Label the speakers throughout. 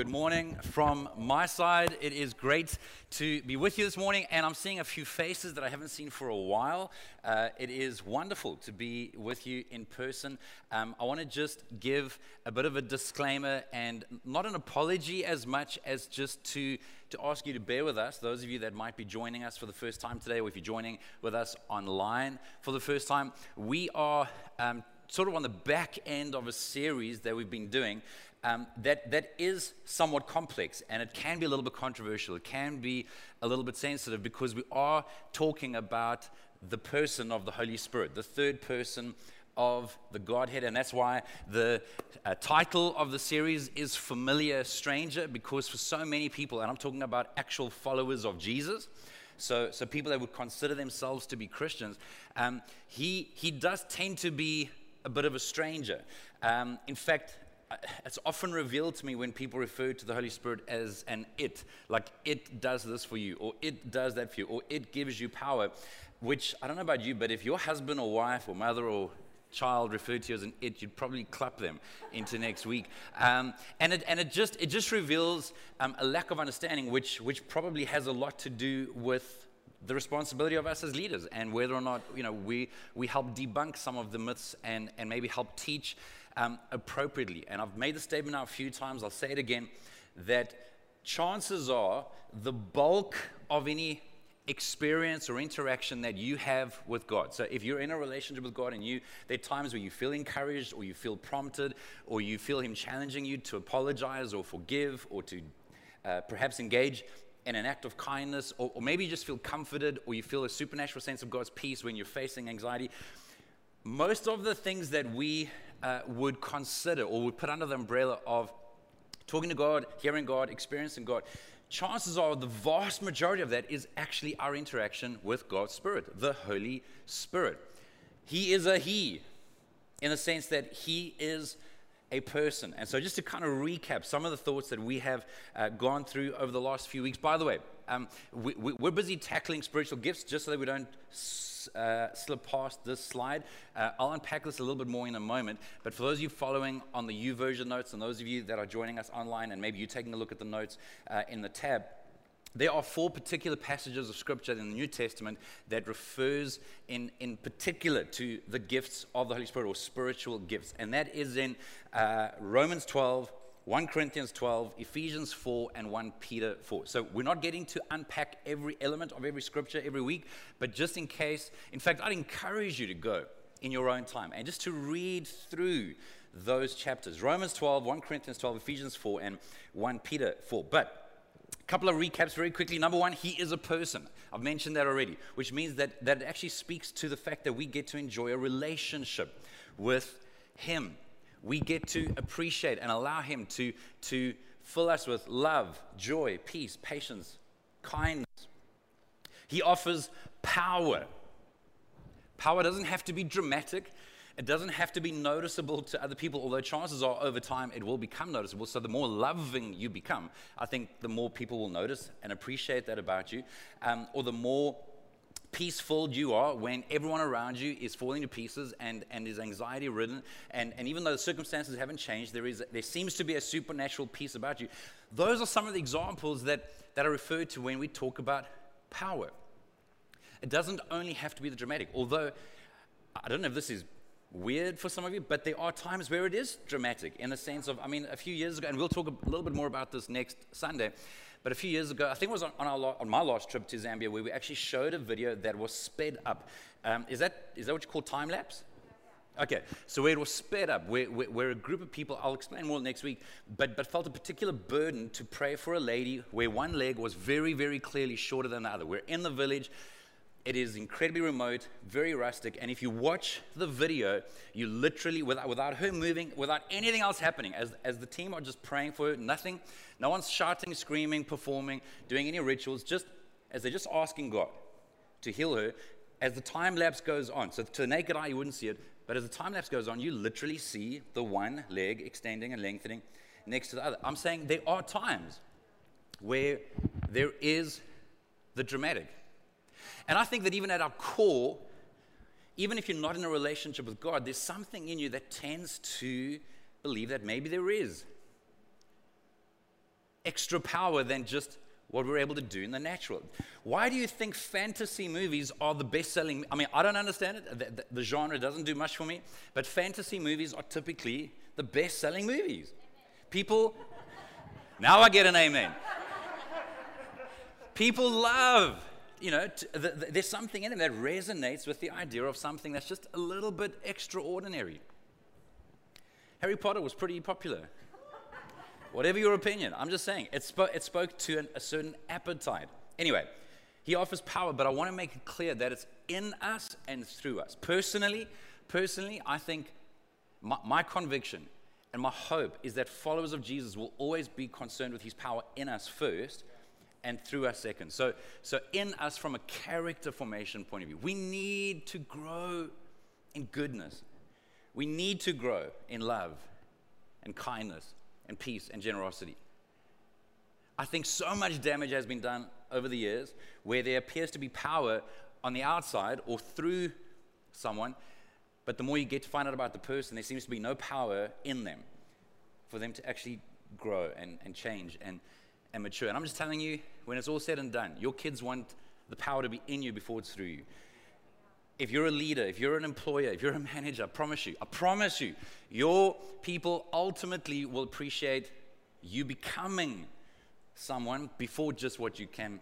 Speaker 1: good morning from my side. It is great to be with you this morning, and I'm seeing a few faces that I haven't seen for a while. Uh, it is wonderful to be with you in person. Um, I want to just give a bit of a disclaimer and not an apology as much as just to, to ask you to bear with us, those of you that might be joining us for the first time today, or if you're joining with us online for the first time. We are um, sort of on the back end of a series that we've been doing um, that, that is somewhat complex and it can be a little bit controversial. It can be a little bit sensitive because we are talking about the person of the Holy Spirit, the third person of the Godhead. And that's why the uh, title of the series is Familiar Stranger, because for so many people, and I'm talking about actual followers of Jesus, so, so people that would consider themselves to be Christians, um, he, he does tend to be a bit of a stranger. Um, in fact, it's often revealed to me when people refer to the Holy Spirit as an it, like it does this for you, or it does that for you, or it gives you power. Which I don't know about you, but if your husband or wife or mother or child referred to you as an it, you'd probably clap them into next week. Um, and, it, and it, just, it just reveals um, a lack of understanding, which, which probably has a lot to do with the responsibility of us as leaders and whether or not you know, we, we help debunk some of the myths and, and maybe help teach um, appropriately. And I've made the statement now a few times, I'll say it again, that chances are the bulk of any experience or interaction that you have with God. So if you're in a relationship with God and you there are times where you feel encouraged or you feel prompted or you feel him challenging you to apologize or forgive or to uh, perhaps engage an act of kindness or, or maybe you just feel comforted or you feel a supernatural sense of God's peace when you're facing anxiety. Most of the things that we uh, would consider or would put under the umbrella of talking to God, hearing God, experiencing God, chances are the vast majority of that is actually our interaction with God's Spirit, the Holy Spirit. He is a He in the sense that He is a person. And so, just to kind of recap some of the thoughts that we have uh, gone through over the last few weeks, by the way, um, we, are busy tackling spiritual gifts just so that we don't uh, slip past this slide. Uh, I'll unpack this a little bit more in a moment. But for those of you following on the YouVersion notes and those of you that are joining us online and maybe you're taking a look at the notes uh, in the tab, there are four particular passages of scripture in the New Testament that refers in, in particular to the gifts of the Holy Spirit or spiritual gifts. And that is in uh, Romans 12, 1 Corinthians 12, Ephesians 4, and 1 Peter 4. So we're not getting to unpack every element of every scripture every week, but just in case, in fact, I'd encourage you to go in your own time and just to read through those chapters Romans 12, 1 Corinthians 12, Ephesians 4, and 1 Peter 4. But couple of recaps very quickly. Number one, he is a person. I've mentioned that already, which means that that actually speaks to the fact that we get to enjoy a relationship with him we get to appreciate and allow Him to, to fill us with love, joy, peace, patience, kindness. He offers power. Power doesn't have to be dramatic. It doesn't have to be noticeable to other people, although chances are over time it will become noticeable. So, the more loving you become, I think the more people will notice and appreciate that about you, um, or the more peaceful you are when everyone around you is falling to pieces and, and is anxiety ridden. And, and even though the circumstances haven't changed, there, is, there seems to be a supernatural peace about you. Those are some of the examples that, that are referred to when we talk about power. It doesn't only have to be the dramatic, although I don't know if this is weird for some of you, but there are times where it is dramatic in the sense of, I mean, a few years ago, and we'll talk a little bit more about this next Sunday. But a few years ago, I think it was on, our, on my last trip to Zambia, where we actually showed a video that was sped up. Um, is, that, is that what you call time lapse? Okay, so where it was sped up, where, where, where, a group of people, I'll explain more next week, but, but felt a particular burden to pray for a lady where one leg was very, very clearly shorter than the other. We're in the village, it is incredibly remote, very rustic, and if you watch the video, you literally, without, without her moving, without anything else happening, as, as the team are just praying for her, nothing, no one's shouting, screaming, performing, doing any rituals, just as they're just asking God to heal her, as the time lapse goes on. So to the naked eye, you wouldn't see it, but as the time lapse goes on, you literally see the one leg extending and lengthening next to the other. I'm saying there are times where there is the dramatic and I think that even at our core, even if you're not in a relationship with God, there's something in you that tends to believe that maybe there is extra power than just what we're able to do in the natural. Why do you think fantasy movies are the best selling? I mean, I don't understand it. The, the, the, genre doesn't do much for me, but fantasy movies are typically the best selling movies. People, now I get an amen. People love, you know, t- the, there's something in it that resonates with the idea of something that's just a little bit extraordinary. Harry Potter was pretty popular. Whatever your opinion, I'm just saying, it, spo- it spoke to an, a certain appetite. Anyway, he offers power, but I want to make it clear that it's in us and through us. Personally, personally, I think my, my conviction and my hope is that followers of Jesus will always be concerned with his power in us first and through us second. So, so in us from a character formation point of view, we need to grow in goodness. We need to grow in love and kindness and peace and generosity. I think so much damage has been done over the years where there appears to be power on the outside or through someone, but the more you get to find out about the person, there seems to be no power in them for them to actually grow and, and change and, and mature. And I'm just telling you, when it's all said and done, your kids want the power to be in you before it's through you if you're a leader, if you're an employer, if you're a manager, I promise you, I promise you, your people ultimately will appreciate you becoming someone before just what you can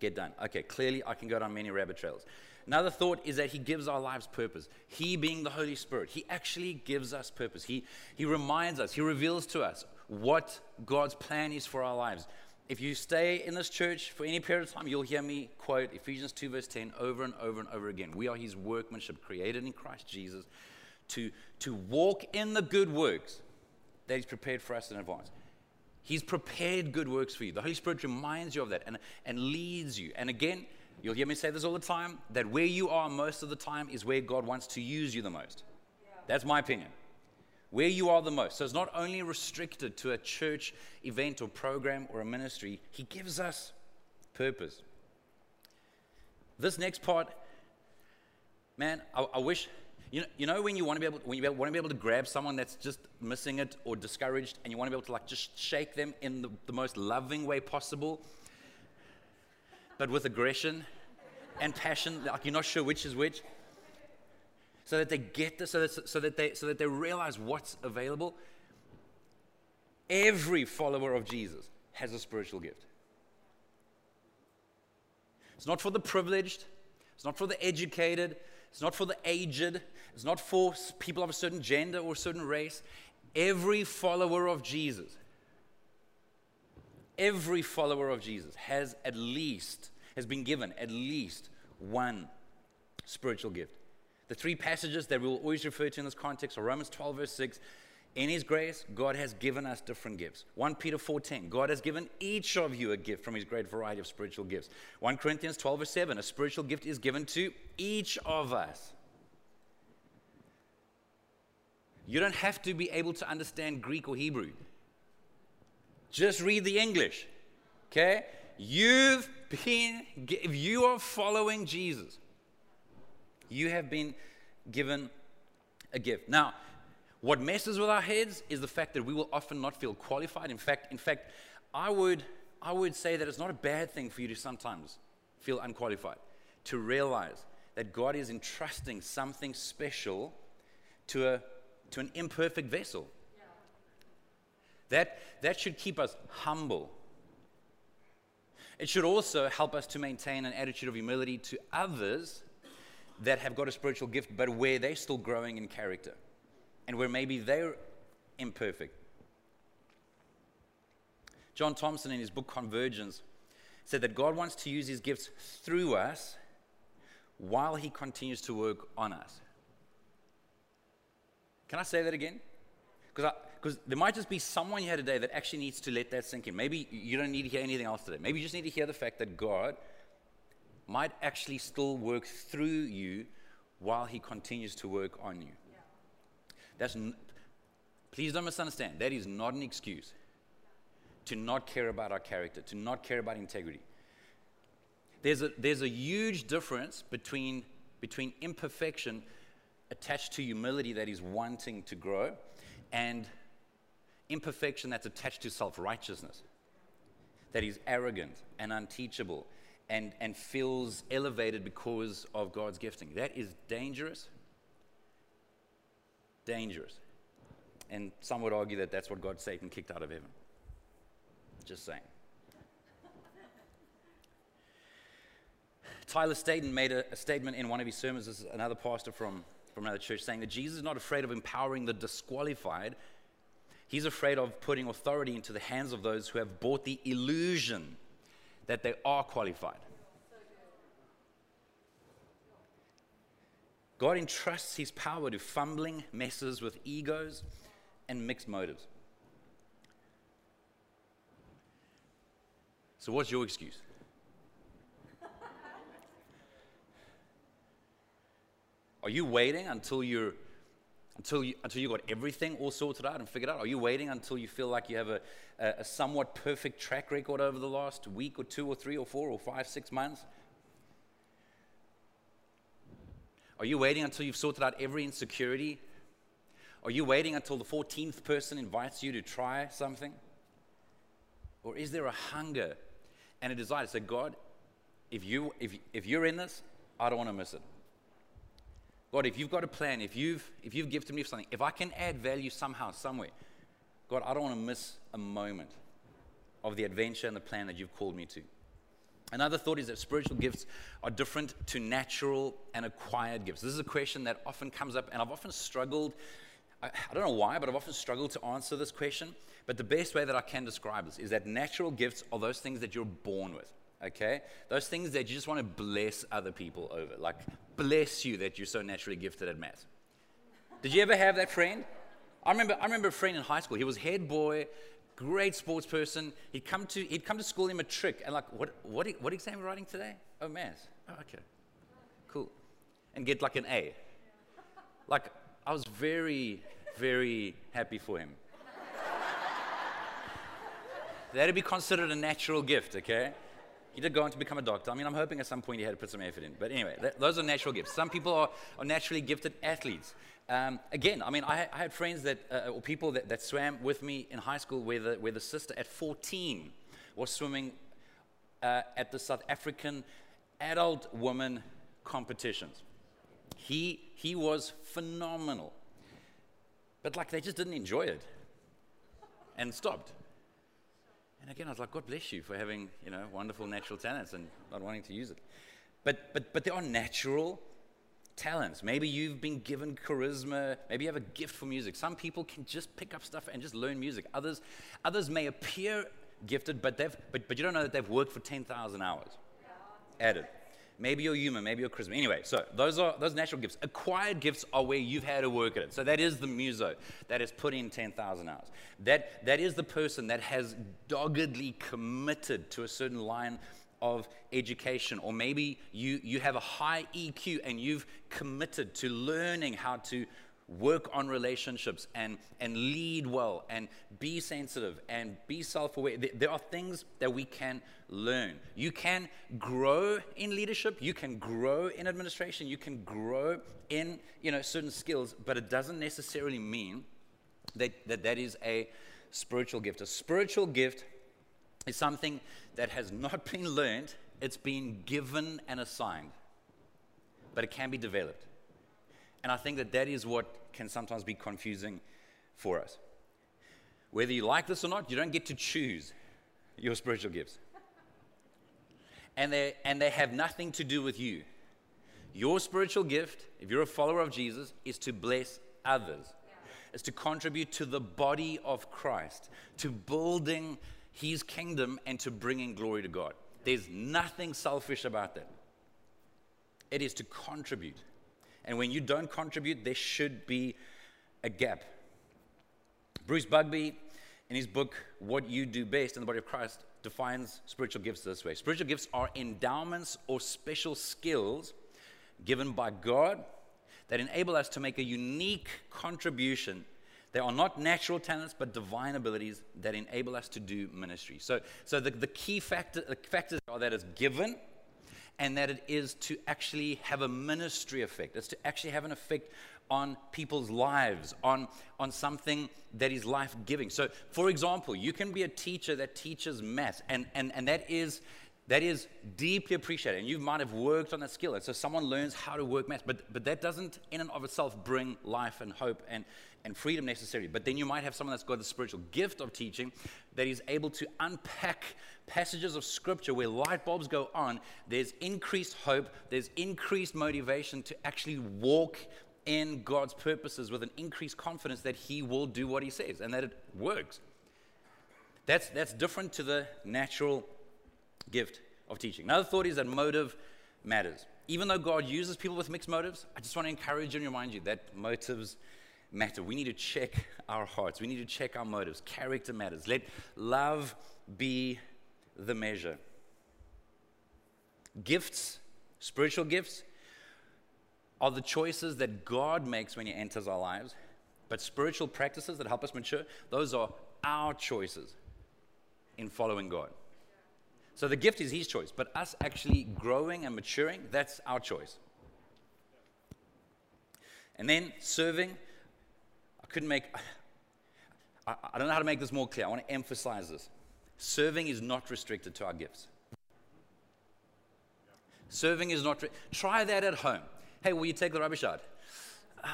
Speaker 1: get done. Okay, clearly I can go down many rabbit trails. Another thought is that he gives our lives purpose. He, being the Holy Spirit, he actually gives us purpose. He, he reminds us, he reveals to us what God's plan is for our lives if you stay in this church for any period of time, you'll hear me quote Ephesians 2, verse 10 over and over and over again. We are his workmanship, created in Christ Jesus, to, to walk in the good works that he's prepared for us in advance. He's prepared good works for you. The Holy Spirit reminds you of that and, and leads you. And again, you'll hear me say this all the time that where you are most of the time is where God wants to use you the most. That's my opinion where you are the most. So it's not only restricted to a church event or program or a ministry, He gives us purpose. This next part, man, I, I wish. You know, you know when you want to be able when you want to be able to grab someone that's just missing it or discouraged and you want to be able to like just shake them in the, the most loving way possible but with aggression and passion like you're not sure which is which so that they get this, so that, so that, they, so that they realize what's available. Every follower of Jesus has a spiritual gift. It's not for the privileged, it's not for the educated, it's not for the aged, it's not for people of a certain gender or a certain race. Every follower of Jesus, every follower of Jesus has at least, has been given at least one spiritual gift. The three passages that we will always refer to in this context are Romans 12, verse 6. In his grace, God has given us different gifts. 1 Peter 4:10, God has given each of you a gift from his great variety of spiritual gifts. 1 Corinthians 12, verse 7, a spiritual gift is given to each of us. You don't have to be able to understand Greek or Hebrew. Just read the English. Okay? You've been, if you are following Jesus, you have been given a gift. Now, what messes with our heads is the fact that we will often not feel qualified. In fact, in fact, I would, I would say that it's not a bad thing for you to sometimes feel unqualified, to realize that God is entrusting something special to, a, to an imperfect vessel. Yeah. That, that should keep us humble. It should also help us to maintain an attitude of humility to others that have got a spiritual gift, but where they're still growing in character and where maybe they're imperfect. John Thompson, in his book Convergence, said that God wants to use his gifts through us while he continues to work on us. Can I say that again? Because there might just be someone here today that actually needs to let that sink in. Maybe you don't need to hear anything else today. Maybe you just need to hear the fact that God might actually still work through you while he continues to work on you. Yeah. That's n- please don't misunderstand. That is not an excuse to not care about our character, to not care about integrity. There's a, there's a huge difference between, between imperfection attached to humility that is wanting to grow and imperfection that's attached to self righteousness. that is arrogant and unteachable and, and feels elevated because of God's gifting. That is dangerous. Dangerous. And some would argue that that's what God Satan kicked out of heaven. Just saying. Tyler Staton made a, a, statement in one of his sermons, is another pastor from, from another church, saying that Jesus is not afraid of empowering the disqualified. He's afraid of putting authority into the hands of those who have bought the illusion that they are qualified. God entrusts his power to fumbling messes with egos and mixed motives. So, what's your excuse? Are you waiting until you're until you, until you got everything all sorted out and figured out? Are you waiting until you feel like you have a, a, a, somewhat perfect track record over the last week or two or three or four or five, six months? Are you waiting until you've sorted out every insecurity? Are you waiting until the 14th person invites you to try something? Or is there a hunger and a desire to say, God, if, you, if, if you're in this, I don't want to miss it. God, if you've got a plan, if you've, if you've gifted me something, if I can add value somehow, somewhere, God, I don't want to miss a moment of the adventure and the plan that you've called me to. Another thought is that spiritual gifts are different to natural and acquired gifts. This is a question that often comes up, and I've often struggled. I, I don't know why, but I've often struggled to answer this question. But the best way that I can describe this is that natural gifts are those things that you're born with okay? Those things that you just want to bless other people over. Like, bless you that you're so naturally gifted at math. Did you ever have that friend? I remember, I remember a friend in high school. He was head boy, great sports person. He'd come to, he'd come to school in a trick and like, what, what, what exam are you writing today? Oh, math. Oh, okay. Cool. And get like an A. Like, I was very, very happy for him. That'd be considered a natural gift, okay? He did go on to become a doctor. I mean, I'm hoping at some point he had to put some effort in. But anyway, that, those are natural gifts. Some people are, are naturally gifted athletes. Um, again, I mean, I, I had friends that, uh, or people that, that swam with me in high school where the, where the sister at 14 was swimming uh, at the South African adult woman competitions. He, he was phenomenal. But like they just didn't enjoy it and stopped. And again, I was like, God bless you for having, you know, wonderful natural talents and not wanting to use it. But, but, but there are natural talents. Maybe you've been given charisma. Maybe you have a gift for music. Some people can just pick up stuff and just learn music. Others, others may appear gifted, but, they've, but, but you don't know that they've worked for 10,000 hours added. Maybe you're human, maybe you're charisma. Anyway, so those are those natural gifts. Acquired gifts are where you've had to work at it. So that is the muso that has put in 10,000 hours. That, that is the person that has doggedly committed to a certain line of education. Or maybe you, you have a high EQ and you've committed to learning how to work on relationships and, and lead well and be sensitive and be self aware. There are things that we can learn. You can grow in leadership, you can grow in administration, you can grow in you know, certain skills, but it doesn't necessarily mean that that, that is a spiritual gift. A spiritual gift is something that has not been learned, it's been given and assigned, but it can be developed. And I think that that is what can sometimes be confusing for us. Whether you like this or not, you don't get to choose your spiritual gifts. And they, and they have nothing to do with you. Your spiritual gift, if you're a follower of Jesus, is to bless others, is to contribute to the body of Christ, to building his kingdom and to bringing glory to God. There's nothing selfish about that. It is to contribute. And when you don't contribute, there should be a gap. Bruce Bugbee, in his book, What You Do Best in the Body of Christ, defines spiritual gifts this way Spiritual gifts are endowments or special skills given by God that enable us to make a unique contribution. They are not natural talents, but divine abilities that enable us to do ministry. So, so the, the key factor, the factors are that it's given, and that it is to actually have a ministry effect. It's to actually have an effect on people's lives, on, on something that is life giving. So, for example, you can be a teacher that teaches math, and, and, and that is. That is deeply appreciated, and you might have worked on that skill. And so someone learns how to work math, but, but that doesn't, in and of itself, bring life and hope and, and freedom necessarily. But then you might have someone that's got the spiritual gift of teaching that is able to unpack passages of scripture where light bulbs go on. There's increased hope, there's increased motivation to actually walk in God's purposes with an increased confidence that He will do what He says and that it works. That's, that's different to the natural gift of teaching. Another thought is that motive matters. Even though God uses people with mixed motives, I just want to encourage and remind you that motives matter. We need to check our hearts, we need to check our motives. Character matters. Let love be the measure. Gifts, spiritual gifts, are the choices that God makes when He enters our lives. But spiritual practices that help us mature, those are our choices in following God. So the gift is His choice, but us actually growing and maturing, that's our choice. And then serving, I couldn't make, I, I don't know how to make this more clear. I want to emphasize this. Serving is not restricted to our gifts. Serving is not, re- try that at home. Hey, will you take the rubbish out? Um,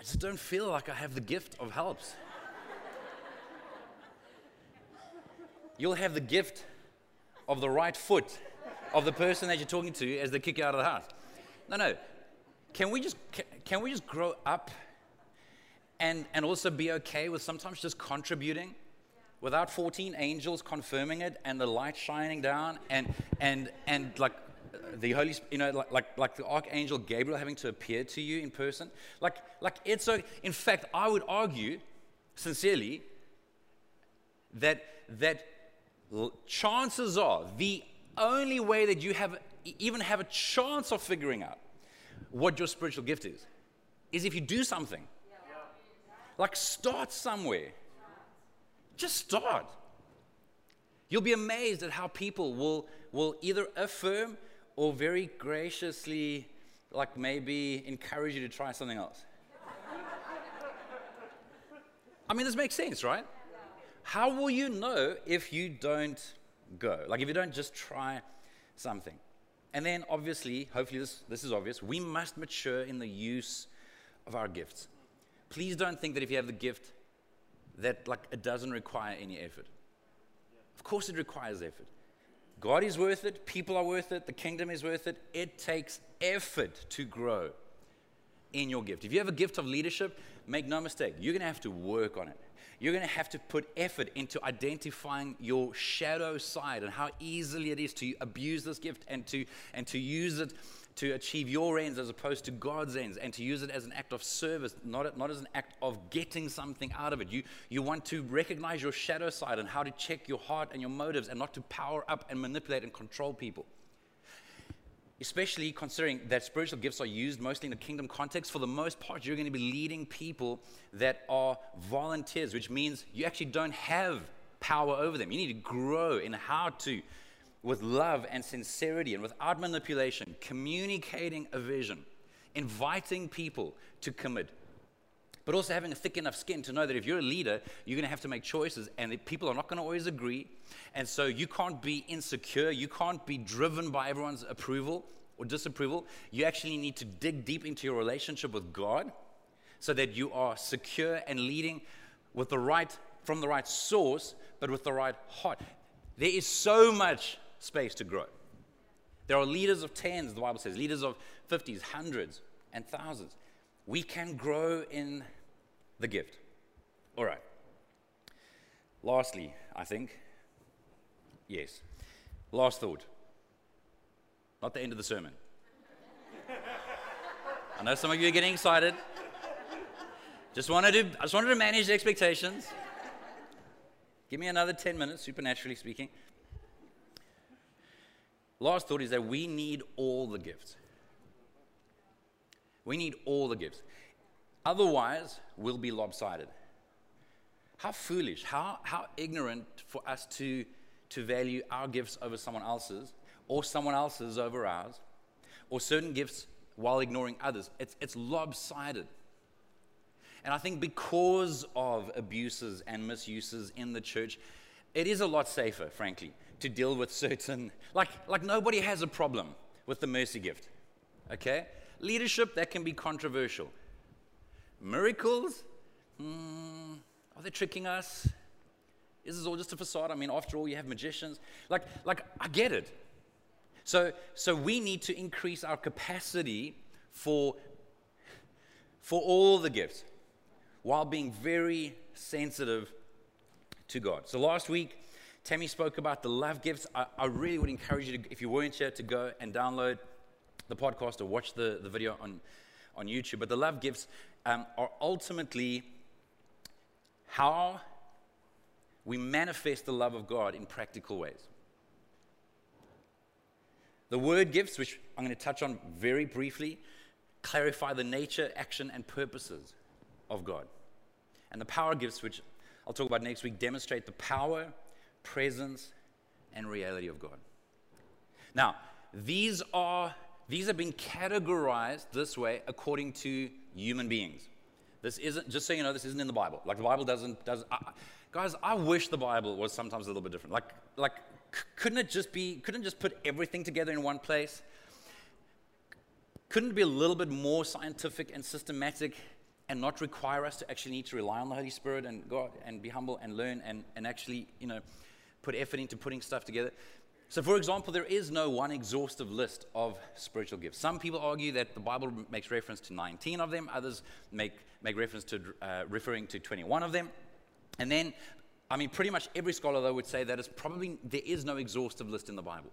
Speaker 1: I just don't feel like I have the gift of helps. You'll have the gift of the right foot of the person that you're talking to as they kick you out of the house. No, no. Can we just, can, we just grow up and, and also be okay with sometimes just contributing? without 14 angels confirming it and the light shining down and and and like the holy you know like, like like the archangel gabriel having to appear to you in person. Like like it's so in fact i would argue sincerely that that chances are the only way that you have even have a chance of figuring out what your spiritual gift is is if you do something. Like start somewhere. Just start. You'll be amazed at how people will, will either affirm or very graciously, like maybe encourage you to try something else. I mean, this makes sense, right? How will you know if you don't go? Like, if you don't just try something. And then, obviously, hopefully, this, this is obvious, we must mature in the use of our gifts. Please don't think that if you have the gift, that like it doesn't require any effort. Of course it requires effort. God is worth it, people are worth it, the kingdom is worth it. It takes effort to grow in your gift. If you have a gift of leadership, make no mistake, you're going to have to work on it. You're going to have to put effort into identifying your shadow side and how easily it is to abuse this gift and to and to use it to achieve your ends as opposed to God's ends and to use it as an act of service, not, not as an act of getting something out of it. You, you want to recognize your shadow side and how to check your heart and your motives and not to power up and manipulate and control people. Especially considering that spiritual gifts are used mostly in the kingdom context, for the most part, you're going to be leading people that are volunteers, which means you actually don't have power over them. You need to grow in how to with love and sincerity and without manipulation, communicating a vision, inviting people to commit, but also having a thick enough skin to know that if you're a leader, you're going to have to make choices and people are not going to always agree. And so you can't be insecure, you can't be driven by everyone's approval or disapproval. You actually need to dig deep into your relationship with God so that you are secure and leading with the right from the right source, but with the right heart. There is so much space to grow. There are leaders of tens, the Bible says, leaders of 50s, hundreds, and thousands. We can grow in the gift. All right. Lastly, I think, yes. Last thought. Not the end of the sermon. I know some of you are getting excited. Just wanted to, I just wanted to manage expectations. Give me another 10 minutes, supernaturally speaking. Last thought is that we need all the gifts. We need all the gifts. Otherwise, we'll be lopsided. How foolish, how, how ignorant for us to, to value our gifts over someone else's, or someone else's over ours, or certain gifts while ignoring others. It's, it's lopsided. And I think because of abuses and misuses in the church, it is a lot safer, frankly, to deal with certain, like, like nobody has a problem with the mercy gift. Okay? Leadership, that can be controversial. Miracles, hmm, are they tricking us? Is this all just a facade? I mean, after all, you have magicians. Like, like I get it. So, so we need to increase our capacity for, for all the gifts while being very sensitive to God. So last week, Tammy spoke about the love gifts. I, I really would encourage you, to, if you weren't here, to go and download the podcast or watch the, the video on, on YouTube. But the love gifts um, are ultimately how we manifest the love of God in practical ways. The word gifts, which I'm going to touch on very briefly, clarify the nature, action, and purposes of God. And the power gifts, which I'll talk about next week, demonstrate the power, presence, and reality of God. Now, these are these have been categorized this way according to human beings. This isn't just so you know, this isn't in the Bible. Like the Bible doesn't does. I, guys, I wish the Bible was sometimes a little bit different. Like like couldn't it just be? Couldn't just put everything together in one place? Couldn't it be a little bit more scientific and systematic and not require us to actually need to rely on the Holy Spirit and God and be humble and learn and, and actually, you know, put effort into putting stuff together. So, for example, there is no one exhaustive list of spiritual gifts. Some people argue that the Bible makes reference to 19 of them, others make, make reference to uh, referring to 21 of them. And then, I mean, pretty much every scholar, though, would say that it's probably, there is no exhaustive list in the Bible.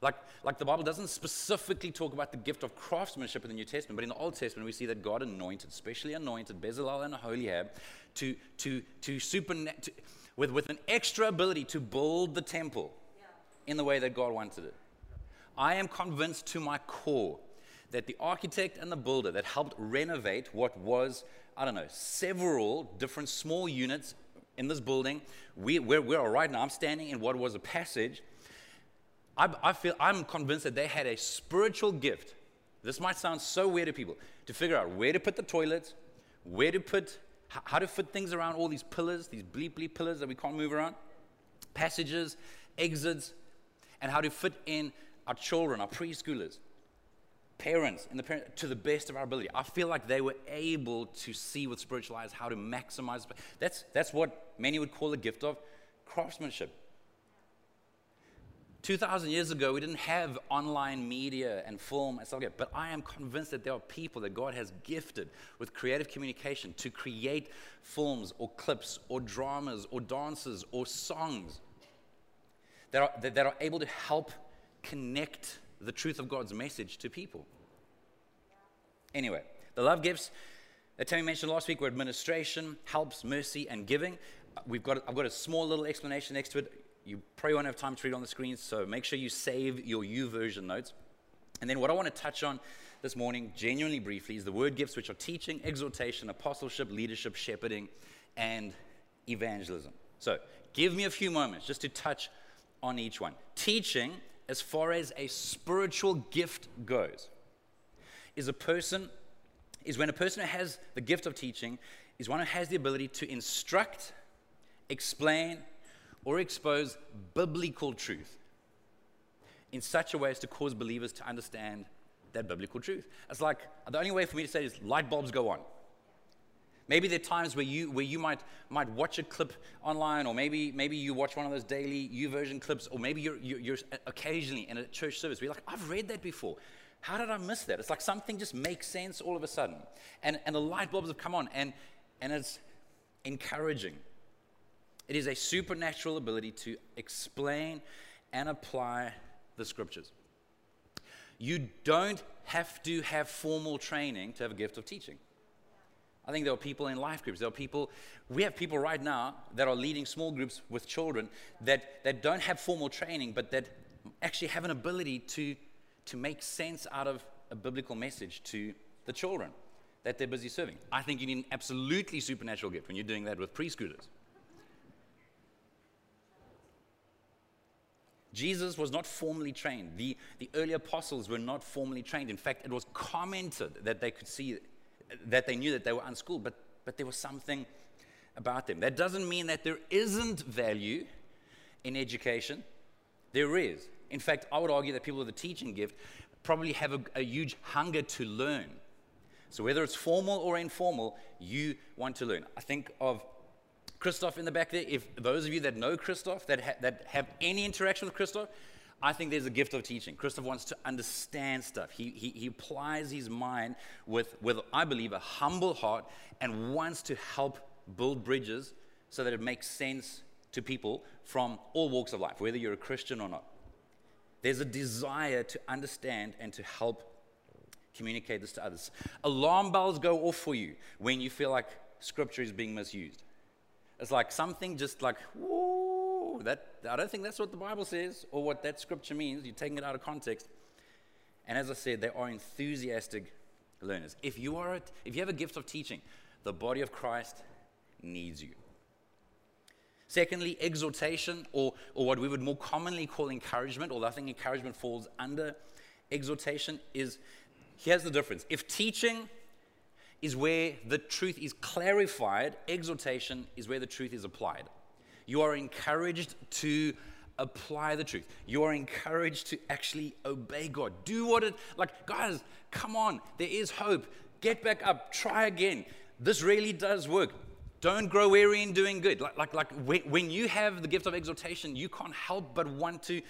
Speaker 1: Like, like the Bible doesn't specifically talk about the gift of craftsmanship in the New Testament, but in the Old Testament, we see that God anointed, specially anointed Bezalel and Aholiab, to, to, to super, to, with, with an extra ability to build the temple in the way that God wanted it. I am convinced to my core that the architect and the builder that helped renovate what was, I don't know, several different small units in this building, we, where we are right now, I'm standing in what was a passage I, I feel, I'm convinced that they had a spiritual gift. This might sound so weird to people to figure out where to put the toilets, where to put, how to fit things around all these pillars, these bleep bleep pillars that we can't move around, passages, exits, and how to fit in our children, our preschoolers, parents, and the parent, to the best of our ability. I feel like they were able to see with spiritual eyes how to maximize. That's, that's what many would call a gift of craftsmanship. 2,000 years ago, we didn't have online media and film and stuff like that. But I am convinced that there are people that God has gifted with creative communication to create films or clips or dramas or dances or songs that are, that, that are able to help connect the truth of God's message to people. Anyway, the love gifts that Tammy mentioned last week were administration, helps, mercy, and giving. We've got, I've got a small little explanation next to it you probably won't have time to read on the screen, so make sure you save your YouVersion notes. And then what I want to touch on this morning, genuinely briefly, is the word gifts, which are teaching, exhortation, apostleship, leadership, shepherding, and evangelism. So give me a few moments just to touch on each one. Teaching, as far as a spiritual gift goes, is a person is when a person who has the gift of teaching is one who has the ability to instruct, explain, or expose biblical truth in such a way as to cause believers to understand that biblical truth. It's like the only way for me to say is light bulbs go on. Maybe there are times where you, where you might, might watch a clip online, or maybe, maybe you watch one of those daily YouVersion clips, or maybe you're, you're, you're occasionally in a church service you're like, I've read that before. How did I miss that? It's like something just makes sense all of a sudden. And, and the light bulbs have come on, and, and it's encouraging. It is a supernatural ability to explain and apply the scriptures. You don't have to have formal training to have a gift of teaching. I think there are people in life groups. There are people, we have people right now that are leading small groups with children that, that don't have formal training, but that actually have an ability to, to make sense out of a biblical message to the children that they're busy serving. I think you need an absolutely supernatural gift when you're doing that with preschoolers. Jesus was not formally trained. The, the early apostles were not formally trained. In fact, it was commented that they could see, that they knew that they were unschooled, but, but there was something about them. That doesn't mean that there isn't value in education. There is. In fact, I would argue that people with a teaching gift probably have a, a huge hunger to learn. So, whether it's formal or informal, you want to learn. I think of Christoph in the back there. If those of you that know Christoph, that, ha- that have any interaction with Christoph, I think there's a gift of teaching. Christoph wants to understand stuff. He, he, he applies his mind with, with, I believe, a humble heart and wants to help build bridges so that it makes sense to people from all walks of life, whether you're a Christian or not. There's a desire to understand and to help communicate this to others. Alarm bells go off for you when you feel like scripture is being misused. It's like something just like, whoa, that, I don't think that's what the Bible says or what that scripture means. You're taking it out of context. And as I said, they are enthusiastic learners. If you, are a, if you have a gift of teaching, the body of Christ needs you. Secondly, exhortation, or, or what we would more commonly call encouragement, although I think encouragement falls under exhortation, is here's the difference. If teaching is where the truth is clarified, exhortation is where the truth is applied. You are encouraged to apply the truth. You are encouraged to actually obey God. Do what it, like, guys, come on, there is hope. Get back up, try again. This really does work. Don't grow weary in doing good. Like, like, like when you have the gift of exhortation, you can't help but want to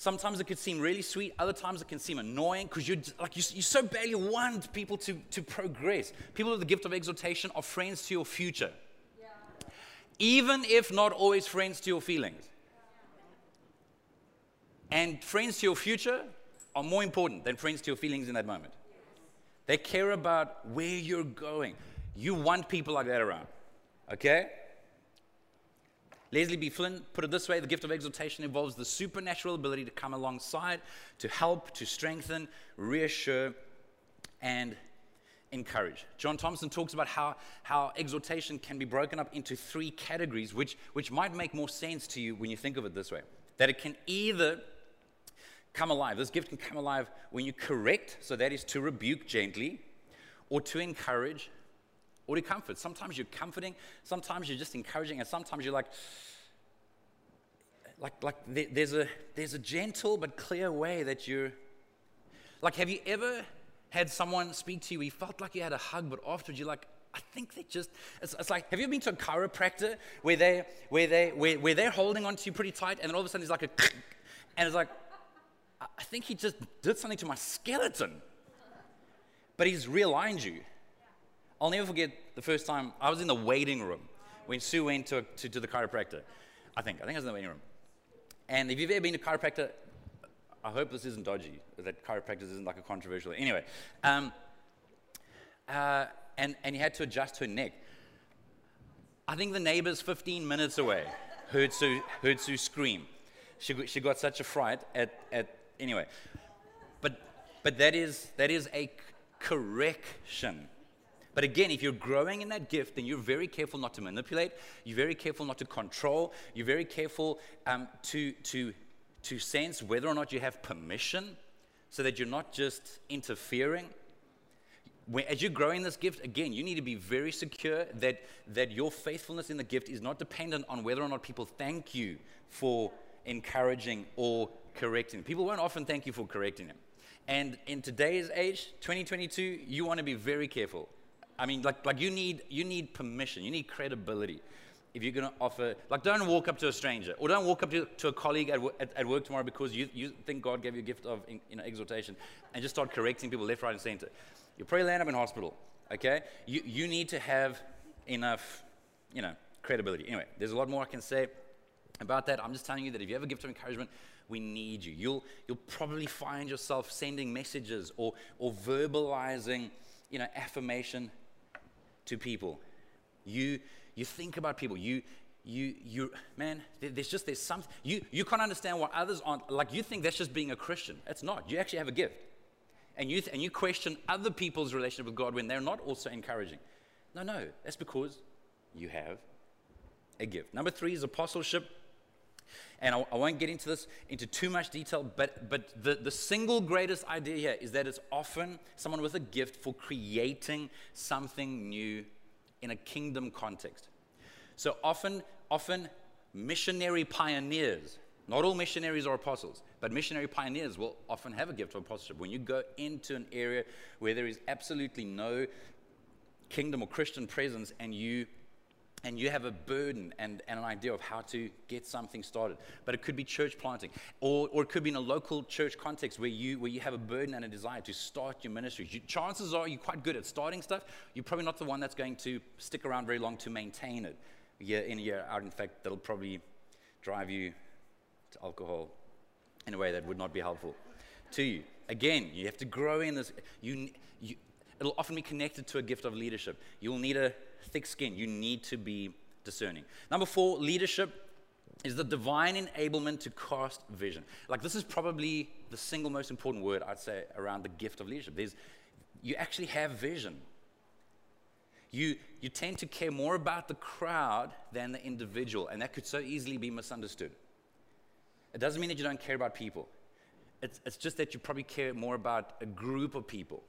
Speaker 1: Sometimes it could seem really sweet, other times it can seem annoying because you're like you, you so badly want people to, to progress. People with the gift of exhortation are friends to your future. Yeah. Even if not always friends to your feelings. And friends to your future are more important than friends to your feelings in that moment. They care about where you're going. You want people like that around. Okay? Leslie B. Flynn put it this way the gift of exhortation involves the supernatural ability to come alongside, to help, to strengthen, reassure, and encourage. John Thompson talks about how, how exhortation can be broken up into three categories, which, which might make more sense to you when you think of it this way. That it can either come alive, this gift can come alive when you correct, so that is to rebuke gently, or to encourage, or to comfort. Sometimes you're comforting, sometimes you're just encouraging, and sometimes you're like, like, like there's, a, there's a gentle but clear way that you're. Like, have you ever had someone speak to you, you felt like you had a hug, but afterwards you're like, I think they just, it's, it's, like, have you been to a chiropractor where, they, where, they, where, where they're holding onto you pretty tight and then all of a sudden it's like a, and it's like, I think he just did something to my skeleton. But he's realigned you. I'll never forget the first time I was in the waiting room when Sue went to, to, to the chiropractor. I think. I think I was in the waiting room. And if you've ever been to a chiropractor, I hope this isn't dodgy, that chiropractors isn't like a controversial. Anyway, um, uh, and, and he had to adjust her neck. I think the neighbors 15 minutes away heard Sue, heard Sue scream. She, she got such a fright at, at anyway. But, but that, is, that is a correction. But again, if you're growing in that gift, then you're very careful not to manipulate. You're very careful not to control. You're very careful um, to, to, to sense whether or not you have permission so that you're not just interfering. When, as you're growing this gift, again, you need to be very secure that, that your faithfulness in the gift is not dependent on whether or not people thank you for encouraging or correcting. People won't often thank you for correcting them. And in today's age, 2022, you want to be very careful I mean, like, like you, need, you need permission, you need credibility. If you're going to offer, like, don't walk up to a stranger or don't walk up to, to a colleague at, at, at, work tomorrow because you, you think God gave you a gift of you know, exhortation and just start correcting people left, right, and center. You'll probably land up in hospital, okay? You, you need to have enough, you know, credibility. Anyway, there's a lot more I can say about that. I'm just telling you that if you have a gift of encouragement, we need you. You'll, you'll probably find yourself sending messages or, or verbalizing, you know, affirmation to people. You, you think about people. You, you, you, man, there's just, there's something, you, you can't understand what others aren't, like you think that's just being a Christian. It's not. You actually have a gift. And you, and you question other people's relationship with God when they're not also encouraging. No, no, that's because you have a gift. Number three is apostleship. And I, I, won't get into this into too much detail, but, but the, the single greatest idea here is that it's often someone with a gift for creating something new in a kingdom context. So often, often missionary pioneers, not all missionaries are apostles, but missionary pioneers will often have a gift of apostleship. When you go into an area where there is absolutely no kingdom or Christian presence and you and you have a burden and, and an idea of how to get something started. But it could be church planting, or, or it could be in a local church context where you, where you have a burden and a desire to start your ministry. You, chances are you're quite good at starting stuff. You're probably not the one that's going to stick around very long to maintain it year in, year out. In fact, that'll probably drive you to alcohol in a way that would not be helpful to you. Again, you have to grow in this. You, you, it'll often be connected to a gift of leadership. You'll need a thick skin. You need to be discerning. Number four, leadership is the divine enablement to cast vision. Like, this is probably the single most important word I'd say around the gift of leadership. There's, you actually have vision. You, you tend to care more about the crowd than the individual, and that could so easily be misunderstood. It doesn't mean that you don't care about people, it's, it's just that you probably care more about a group of people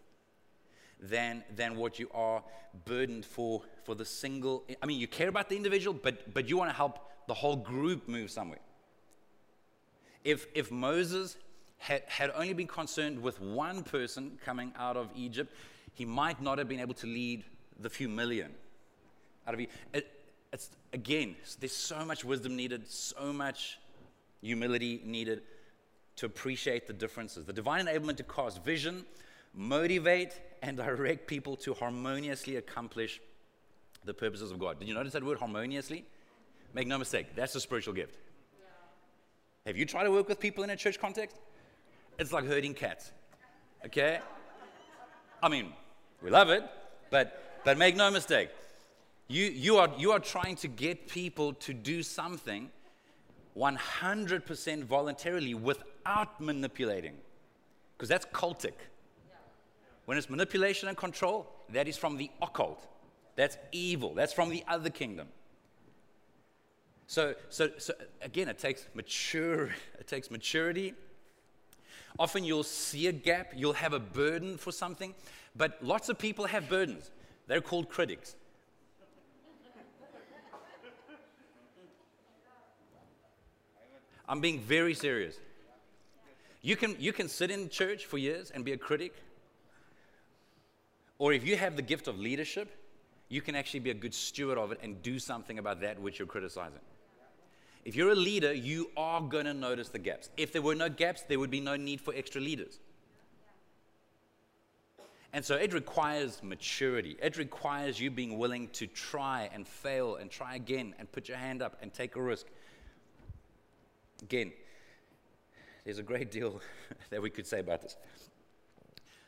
Speaker 1: than, than what you are burdened for for the single. I mean, you care about the individual, but, but you want to help the whole group move somewhere. If, if Moses had, had only been concerned with one person coming out of Egypt, he might not have been able to lead the few million out of Egypt. It, uh, it's, again, there's so much wisdom needed, so much humility needed to appreciate the differences. The divine enablement to cast vision, motivate, and direct people to harmoniously accomplish the purposes of God. Did you notice that word harmoniously? Make no mistake, that's a spiritual gift. Yeah. Have you tried to work with people in a church context? It's like herding cats. Okay? I mean, we love it, but, but make no mistake. You, you, are, you are trying to get people to do something 100% voluntarily without manipulating, because that's cultic. When it's manipulation and control, that is from the occult. That's evil. That's from the other kingdom. So, so, so again, it takes mature, it takes maturity. Often you'll see a gap, you'll have a burden for something, but lots of people have burdens. They're called critics. I'm being very serious. You can, you can sit in church for years and be a critic. Or if you have the gift of leadership, you can actually be a good steward of it and do something about that which you're criticizing. If you're a leader, you are going to notice the gaps. If there were no gaps, there would be no need for extra leaders. And so it requires maturity. It requires you being willing to try and fail and try again and put your hand up and take a risk Again, there's a great deal that we could say about this.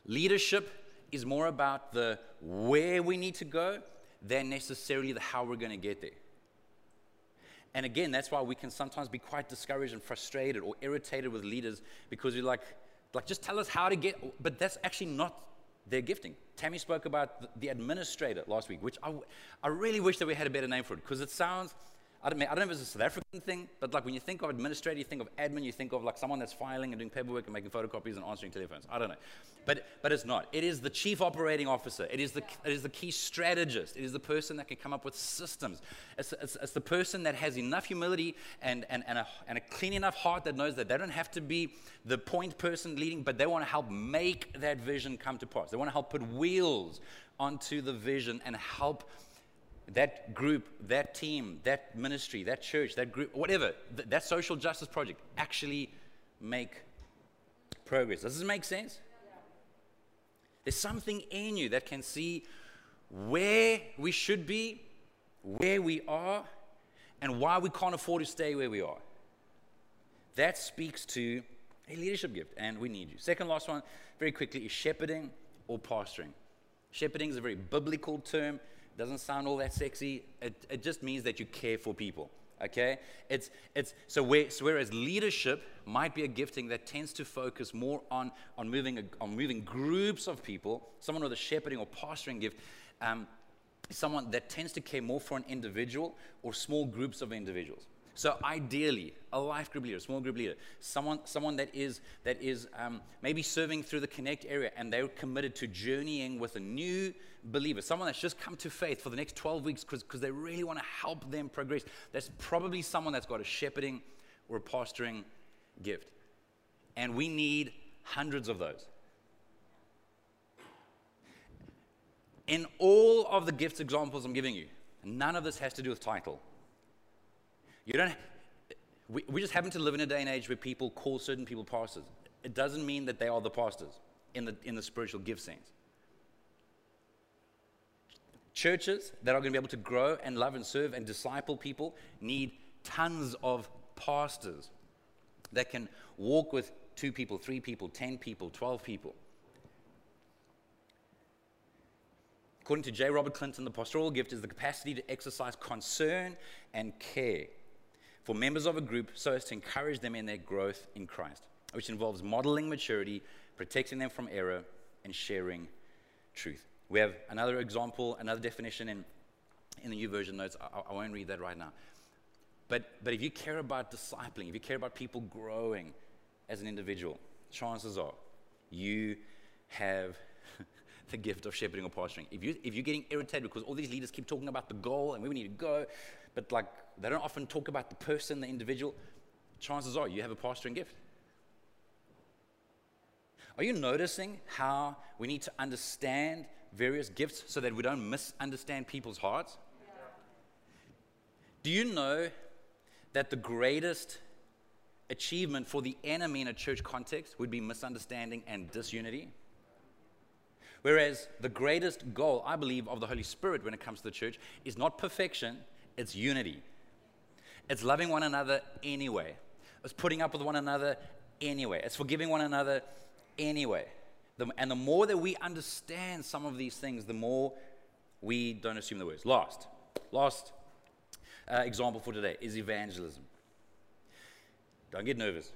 Speaker 1: Leadership is more about the where we need to go than necessarily the how we're going to get there. And again, that's why we can sometimes be quite discouraged and frustrated or irritated with leaders because you're like, like just tell us how to get, but that's actually not their gifting. Tammy spoke about the administrator last week, which I, I really wish that we had a better name for it because it sounds I don't, I don't know if it's a South African thing, but like when you think of administrator, you think of admin, you think of like someone that's filing and doing paperwork and making photocopies and answering telephones. I don't know. But, but it's not. It is the chief operating officer. It is, the, it is the key strategist. It is the person that can come up with systems. It's, it's, it's the person that has enough humility and, and, and, a, and a clean enough heart that knows that they don't have to be the point person leading, but they want to help make that vision come to pass. They want to help put wheels onto the vision and help that group, that team, that ministry, that church, that group, whatever, th- that social justice project actually make progress. Does this make sense? There's something in you that can see where we should be, where we are, and why we can't afford to stay where we are. That speaks to a leadership gift, and we need you. Second last one, very quickly, is shepherding or pastoring. Shepherding is a very biblical term doesn't sound all that sexy. It, it just means that you care for people. Okay? It's, it's, so, where, so whereas leadership might be a gifting that tends to focus more on, on, moving, a, on moving groups of people, someone with a shepherding or pastoring gift, um, someone that tends to care more for an individual or small groups of individuals. So ideally, a life group leader, a small group leader, someone, someone that is, that is um, maybe serving through the Connect area and they're committed to journeying with a new believer, someone that's just come to faith for the next 12 weeks because they really want to help them progress. That's probably someone that's got a shepherding or a pastoring gift. And we need hundreds of those. In all of the gifts examples I'm giving you, none of this has to do with title. You don't, we, we just happen to live in a day and age where people call certain people pastors. It doesn't mean that they are the pastors in the, in the spiritual gift sense. Churches that are going to be able to grow and love and serve and disciple people need tons of pastors that can walk with two people, three people, 10 people, 12 people. According to J. Robert Clinton, the pastoral gift is the capacity to exercise concern and care for members of a group so as to encourage them in their growth in Christ, which involves modeling maturity, protecting them from error, and sharing truth. We have another example, another definition in, in the YouVersion notes. I, I won't read that right now. But, but if you care about discipling, if you care about people growing as an individual, chances are you have the gift of shepherding or pastoring. If, you, if you're getting irritated because all these leaders keep talking about the goal and where we need to go, but like they don't often talk about the person, the individual, chances are you have a pastoring gift. Are you noticing how we need to understand various gifts so that we don't misunderstand people's hearts? Do you know that the greatest achievement for the enemy in a church context would be misunderstanding and disunity? Whereas the greatest goal, I believe, of the Holy Spirit when it comes to the church is not perfection, it's unity. It's loving one another anyway. It's putting up with one another anyway. It's forgiving one another anyway. The, and the more that we understand some of these things, the more we don't assume the worst. Last, last uh, example for today is evangelism. Don't get nervous.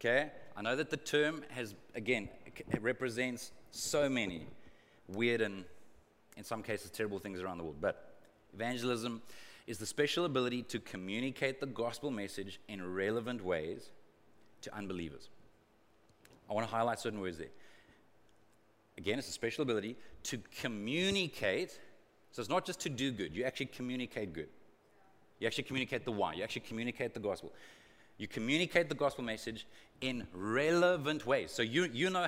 Speaker 1: Okay? I know that the term has, again, it represents so many weird and, in some cases, terrible things around the world. But evangelism is the special ability to communicate the gospel message in relevant ways to unbelievers. I want to highlight certain words there. Again, it's a special ability to communicate. So it's not just to do good, you actually communicate good. You actually communicate the why, you actually communicate the gospel. You communicate the gospel message in relevant ways. So you, you know,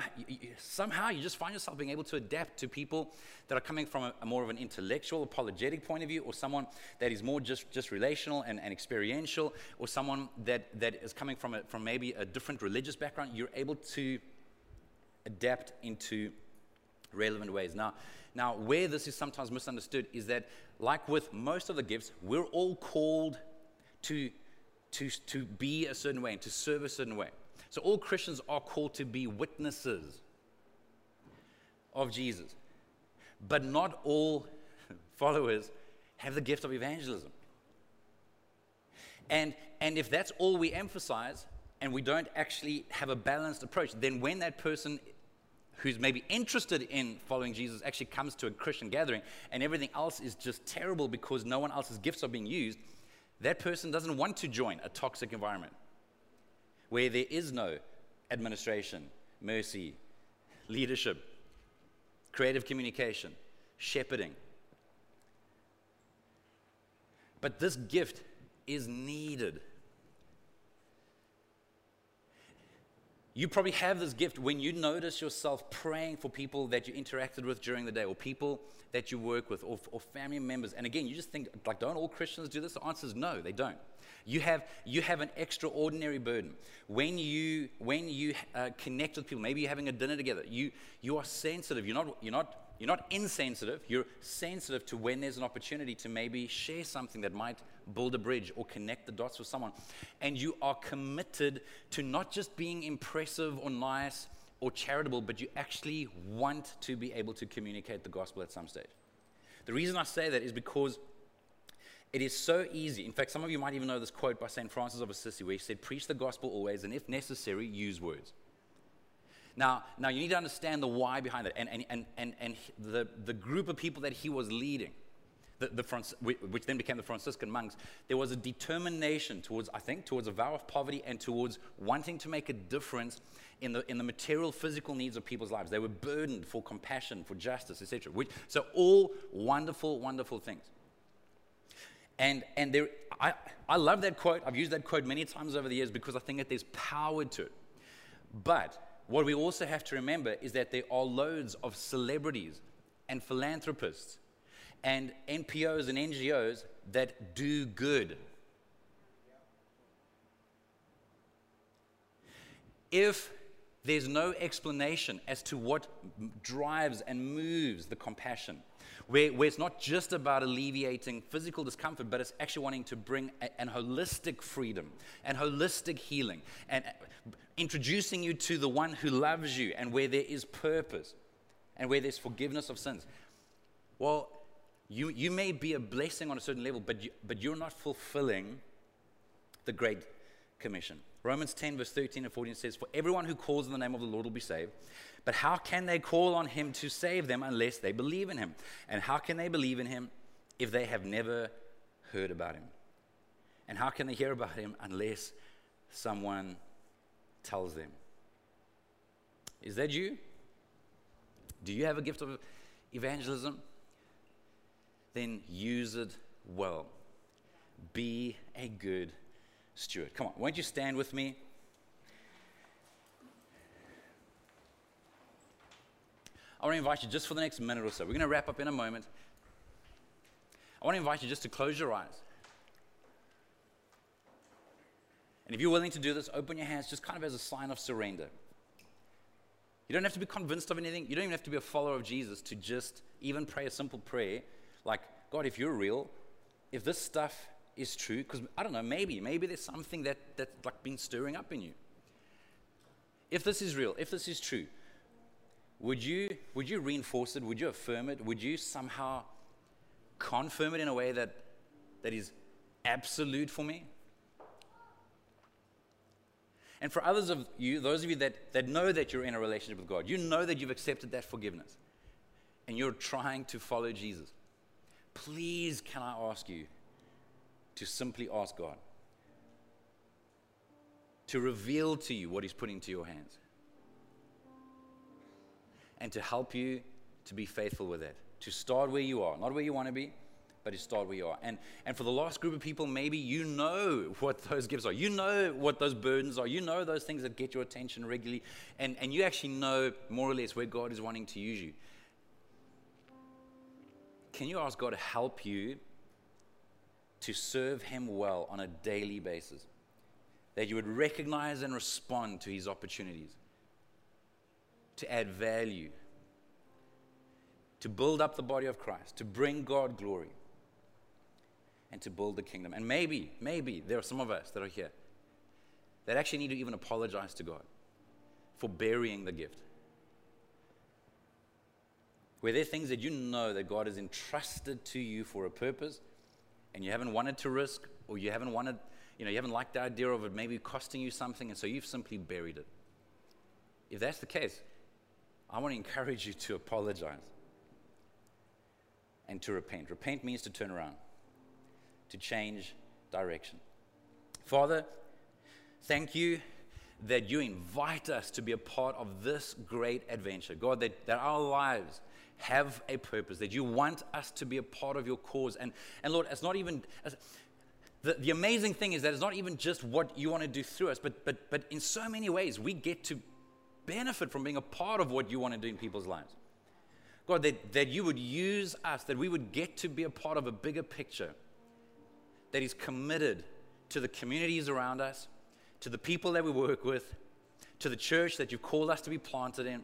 Speaker 1: somehow you just find yourself being able to adapt to people that are coming from a, a, more of an intellectual, apologetic point of view, or someone that is more just, just relational and, and experiential, or someone that, that is coming from, a, from maybe a different religious background. You're able to adapt into relevant ways. Now, now, where this is sometimes misunderstood is that, like with most of the gifts, we're all called to to, to be a certain way and to serve a certain way. So all Christians are called to be witnesses of Jesus. But not all followers have the gift of evangelism. And, and if that's all we emphasize and we don't actually have a balanced approach, then when that person who's maybe interested in following Jesus actually comes to a Christian gathering and everything else is just terrible because no one else's gifts are being used, that person doesn't want to join a toxic environment where there is no administration, mercy, leadership, creative communication, shepherding. But this gift is needed. You probably have this gift when you notice yourself praying for people that you interacted with during the day or people that you work with or, or family members. And again, you just think, like, don't all Christians do this? The answer is no, they don't. You have, you have an extraordinary burden. When you, when you uh, connect with people, maybe you're having a dinner together, you, you are sensitive. You're not, you're not you're not insensitive, you're sensitive to when there's an opportunity to maybe share something that might build a bridge or connect the dots with someone. And you are committed to not just being impressive or nice or charitable, but you actually want to be able to communicate the gospel at some stage. The reason I say that is because it is so easy. In fact, some of you might even know this quote by St. Francis of Assisi, where he said, Preach the gospel always, and if necessary, use words. Now, now you need to understand the why behind it and, and, and, and, and the, the group of people that he was leading. the, the Franc- which then became the Franciscan monks, there was a determination towards, I think, towards a vow of poverty and towards wanting to make a difference in the, in the material, physical needs of people's lives. They were burdened for compassion, for justice, etc. So, all wonderful, wonderful things. And, and there, I, I love that quote. I've used that quote many times over the years because I think that there's power to it. But what we also have to remember is that there are loads of celebrities and philanthropists and NPOs and NGOs that do good. If there's no explanation as to what drives and moves the compassion, where, where it's not just about alleviating physical discomfort, but it's actually wanting to bring a, an holistic freedom and holistic healing and introducing you to the one who loves you and where there is purpose and where there's forgiveness of sins. Well, you, you may be a blessing on a certain level, but, you, but you're not fulfilling the Great Commission. Romans 10, verse 13 and 14 says, For everyone who calls on the name of the Lord will be saved. But how can they call on him to save them unless they believe in him? And how can they believe in him if they have never heard about him? And how can they hear about him unless someone tells them? Is that you? Do you have a gift of evangelism? then use it well. Be a good steward. Come on, won't you stand with me? I want to invite you just for the next minute or so. We're going to wrap up in a moment. I want to invite you just to close your eyes. And if you're willing to do this, open your hands just kind of as a sign of surrender. You don't have to be convinced of anything. You don't even have to be a follower of Jesus to just even pray a simple prayer like, God, if you're real, if this stuff is true, because I don't know, maybe, maybe there's something that, that's like been stirring up in you. If this is real, if this is true, would you, would you reinforce it? Would you affirm it? Would you somehow confirm it in a way that, that is absolute for me? And for others of you, those of you that, that know that you're in a relationship with God, you know that you've accepted that forgiveness and you're trying to follow Jesus please can I ask you to simply ask God to reveal to you what He's putting into your hands and to help you to be faithful with it, to start where you are, not where you want to be, but to start where you are. And, and for the last group of people, maybe you know what those gifts are. You know what those burdens are. You know those things that get your attention regularly. And, and you actually know more or less where God is wanting to use you can you ask God to help you to serve Him well on a daily basis? That you would recognize and respond to His opportunities, to add value, to build up the body of Christ, to bring God glory, and to build the kingdom. And maybe, maybe there are some of us that are here that actually need to even apologize to God for burying the gift. Where there are things that you know that God has entrusted to you for a purpose and you haven't wanted to risk or you haven't wanted, you know, you haven't liked the idea of it maybe costing you something and so you've simply buried it. If that's the case, I want to encourage you to apologize and to repent. Repent means to turn around, to change direction. Father, thank you that you invite us to be a part of this great adventure. God, that, that our lives have a purpose, that you want us to be a part of your cause. And, and Lord, it's not even, the, the amazing thing is that it's not even just what you want to do through us, but, but, but in so many ways, we get to benefit from being a part of what you want to do in people's lives. God, that, that you would use us, that we would get to be a part of a bigger picture that is committed to the communities around us, to the people that we work with, to the church that you've called us to be planted in.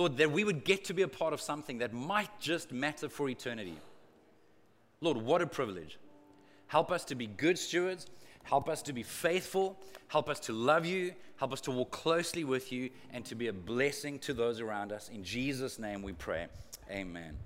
Speaker 1: Lord, that we would get to be a part of something that might just matter for eternity. Lord, what a privilege. Help us to be good stewards. Help us to be faithful. Help us to love you. Help us to walk closely with you and to be a blessing to those around us. In Jesus' name we pray. Amen.